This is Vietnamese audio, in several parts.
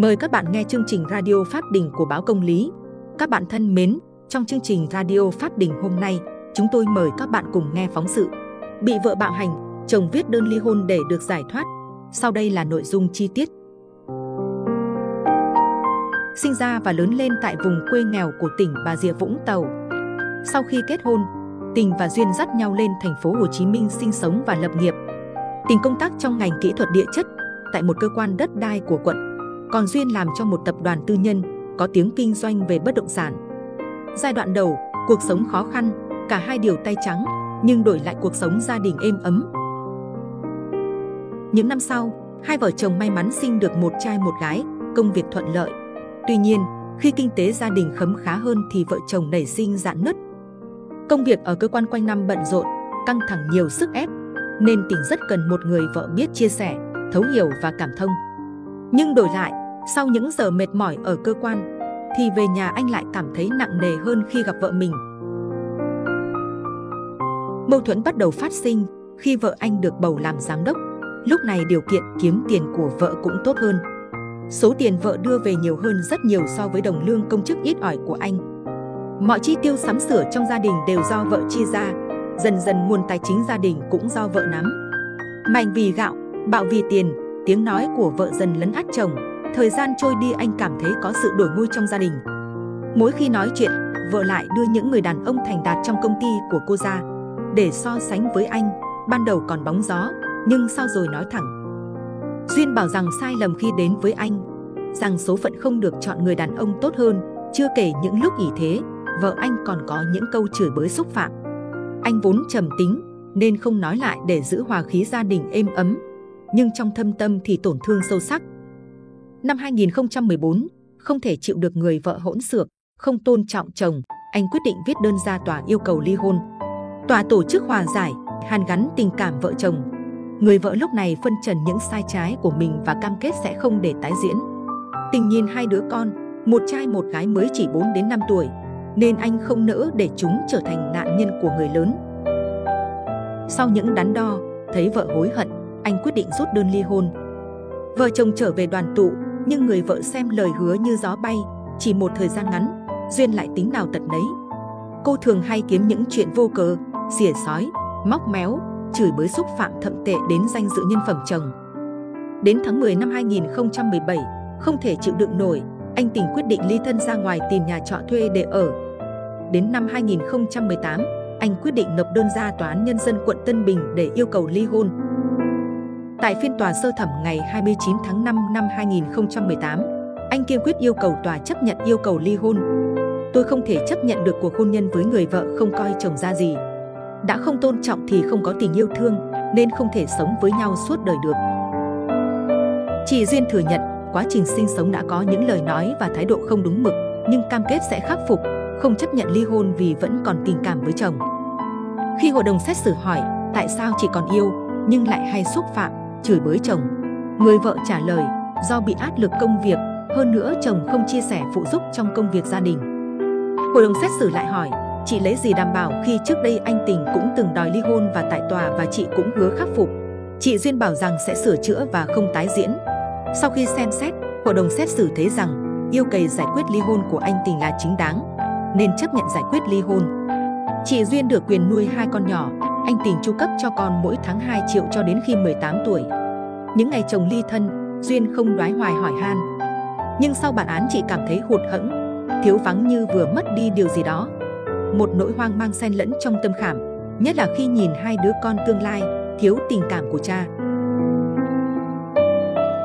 Mời các bạn nghe chương trình Radio Pháp Đình của báo Công lý. Các bạn thân mến, trong chương trình Radio Pháp Đình hôm nay, chúng tôi mời các bạn cùng nghe phóng sự Bị vợ bạo hành, chồng viết đơn ly hôn để được giải thoát. Sau đây là nội dung chi tiết. Sinh ra và lớn lên tại vùng quê nghèo của tỉnh Bà Rịa Vũng Tàu. Sau khi kết hôn, Tình và Duyên dắt nhau lên thành phố Hồ Chí Minh sinh sống và lập nghiệp. Tình công tác trong ngành kỹ thuật địa chất tại một cơ quan đất đai của quận còn Duyên làm cho một tập đoàn tư nhân có tiếng kinh doanh về bất động sản. Giai đoạn đầu, cuộc sống khó khăn, cả hai điều tay trắng, nhưng đổi lại cuộc sống gia đình êm ấm. Những năm sau, hai vợ chồng may mắn sinh được một trai một gái, công việc thuận lợi. Tuy nhiên, khi kinh tế gia đình khấm khá hơn thì vợ chồng nảy sinh dạn nứt. Công việc ở cơ quan quanh năm bận rộn, căng thẳng nhiều sức ép, nên tình rất cần một người vợ biết chia sẻ, thấu hiểu và cảm thông. Nhưng đổi lại, sau những giờ mệt mỏi ở cơ quan, thì về nhà anh lại cảm thấy nặng nề hơn khi gặp vợ mình. Mâu thuẫn bắt đầu phát sinh khi vợ anh được bầu làm giám đốc. Lúc này điều kiện kiếm tiền của vợ cũng tốt hơn. Số tiền vợ đưa về nhiều hơn rất nhiều so với đồng lương công chức ít ỏi của anh. Mọi chi tiêu sắm sửa trong gia đình đều do vợ chi ra. Dần dần nguồn tài chính gia đình cũng do vợ nắm. Mạnh vì gạo, bạo vì tiền, tiếng nói của vợ dần lấn át chồng. Thời gian trôi đi anh cảm thấy có sự đổi ngôi trong gia đình. Mỗi khi nói chuyện, vợ lại đưa những người đàn ông thành đạt trong công ty của cô ra. Để so sánh với anh, ban đầu còn bóng gió, nhưng sau rồi nói thẳng. Duyên bảo rằng sai lầm khi đến với anh, rằng số phận không được chọn người đàn ông tốt hơn, chưa kể những lúc ỷ thế, vợ anh còn có những câu chửi bới xúc phạm. Anh vốn trầm tính, nên không nói lại để giữ hòa khí gia đình êm ấm, nhưng trong thâm tâm thì tổn thương sâu sắc. Năm 2014, không thể chịu được người vợ hỗn xược, không tôn trọng chồng, anh quyết định viết đơn ra tòa yêu cầu ly hôn. Tòa tổ chức hòa giải, hàn gắn tình cảm vợ chồng. Người vợ lúc này phân trần những sai trái của mình và cam kết sẽ không để tái diễn. Tình nhìn hai đứa con, một trai một gái mới chỉ 4 đến 5 tuổi, nên anh không nỡ để chúng trở thành nạn nhân của người lớn. Sau những đắn đo, thấy vợ hối hận, anh quyết định rút đơn ly hôn. Vợ chồng trở về đoàn tụ, nhưng người vợ xem lời hứa như gió bay, chỉ một thời gian ngắn, duyên lại tính nào tật nấy. Cô thường hay kiếm những chuyện vô cớ, xỉa sói, móc méo, chửi bới xúc phạm thậm tệ đến danh dự nhân phẩm chồng. Đến tháng 10 năm 2017, không thể chịu đựng nổi, anh Tình quyết định ly thân ra ngoài tìm nhà trọ thuê để ở. Đến năm 2018, anh quyết định nộp đơn ra Tòa án Nhân dân quận Tân Bình để yêu cầu ly hôn. Tại phiên tòa sơ thẩm ngày 29 tháng 5 năm 2018, anh kiên quyết yêu cầu tòa chấp nhận yêu cầu ly hôn. Tôi không thể chấp nhận được cuộc hôn nhân với người vợ không coi chồng ra gì. Đã không tôn trọng thì không có tình yêu thương, nên không thể sống với nhau suốt đời được. Chị Duyên thừa nhận, quá trình sinh sống đã có những lời nói và thái độ không đúng mực, nhưng cam kết sẽ khắc phục, không chấp nhận ly hôn vì vẫn còn tình cảm với chồng. Khi hội đồng xét xử hỏi tại sao chị còn yêu, nhưng lại hay xúc phạm, chửi bới chồng. Người vợ trả lời, do bị áp lực công việc, hơn nữa chồng không chia sẻ phụ giúp trong công việc gia đình. Hội đồng xét xử lại hỏi, chị lấy gì đảm bảo khi trước đây anh Tình cũng từng đòi ly hôn và tại tòa và chị cũng hứa khắc phục. Chị Duyên bảo rằng sẽ sửa chữa và không tái diễn. Sau khi xem xét, hội đồng xét xử thấy rằng yêu cầu giải quyết ly hôn của anh Tình là chính đáng, nên chấp nhận giải quyết ly hôn. Chị Duyên được quyền nuôi hai con nhỏ, anh Tình chu cấp cho con mỗi tháng 2 triệu cho đến khi 18 tuổi. Những ngày chồng ly thân, Duyên không đoái hoài hỏi han. Nhưng sau bản án chị cảm thấy hụt hẫng, thiếu vắng như vừa mất đi điều gì đó. Một nỗi hoang mang xen lẫn trong tâm khảm, nhất là khi nhìn hai đứa con tương lai, thiếu tình cảm của cha.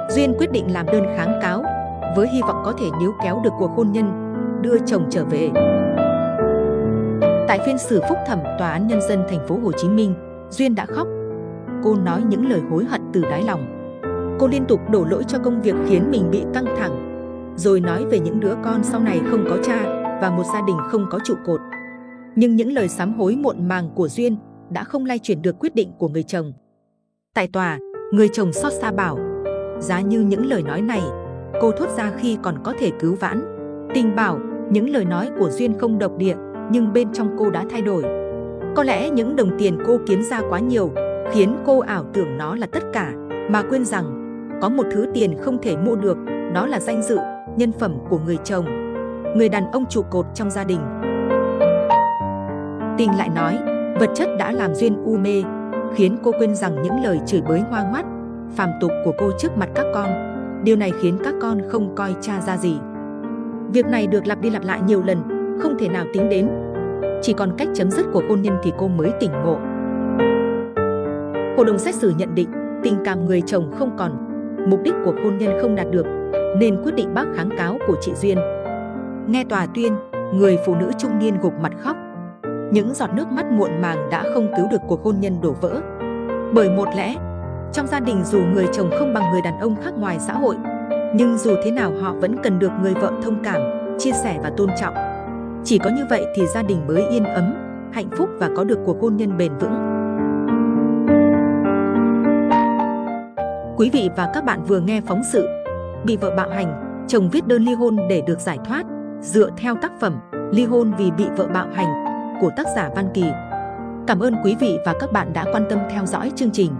Duyên quyết định làm đơn kháng cáo, với hy vọng có thể níu kéo được cuộc hôn nhân, đưa chồng trở về. Tại phiên xử phúc thẩm Tòa án Nhân dân thành phố Hồ Chí Minh, Duyên đã khóc. Cô nói những lời hối hận từ đáy lòng. Cô liên tục đổ lỗi cho công việc khiến mình bị căng thẳng, rồi nói về những đứa con sau này không có cha và một gia đình không có trụ cột. Nhưng những lời sám hối muộn màng của Duyên đã không lay chuyển được quyết định của người chồng. Tại tòa, người chồng xót xa bảo, giá như những lời nói này, cô thốt ra khi còn có thể cứu vãn. Tình bảo, những lời nói của Duyên không độc địa, nhưng bên trong cô đã thay đổi. Có lẽ những đồng tiền cô kiếm ra quá nhiều, khiến cô ảo tưởng nó là tất cả, mà quên rằng có một thứ tiền không thể mua được, đó là danh dự, nhân phẩm của người chồng, người đàn ông trụ cột trong gia đình. Tình lại nói, vật chất đã làm duyên u mê, khiến cô quên rằng những lời chửi bới hoa ngoắt, phàm tục của cô trước mặt các con. Điều này khiến các con không coi cha ra gì. Việc này được lặp đi lặp lại nhiều lần, không thể nào tính đến Chỉ còn cách chấm dứt của hôn nhân thì cô mới tỉnh ngộ. Hội đồng xét xử nhận định tình cảm người chồng không còn, mục đích của hôn nhân không đạt được, nên quyết định bác kháng cáo của chị Duyên. Nghe tòa tuyên, người phụ nữ trung niên gục mặt khóc. Những giọt nước mắt muộn màng đã không cứu được cuộc hôn nhân đổ vỡ. Bởi một lẽ, trong gia đình dù người chồng không bằng người đàn ông khác ngoài xã hội, nhưng dù thế nào họ vẫn cần được người vợ thông cảm, chia sẻ và tôn trọng. Chỉ có như vậy thì gia đình mới yên ấm, hạnh phúc và có được cuộc hôn nhân bền vững. Quý vị và các bạn vừa nghe phóng sự Bị vợ bạo hành, chồng viết đơn ly hôn để được giải thoát dựa theo tác phẩm Ly hôn vì bị vợ bạo hành của tác giả Văn Kỳ. Cảm ơn quý vị và các bạn đã quan tâm theo dõi chương trình.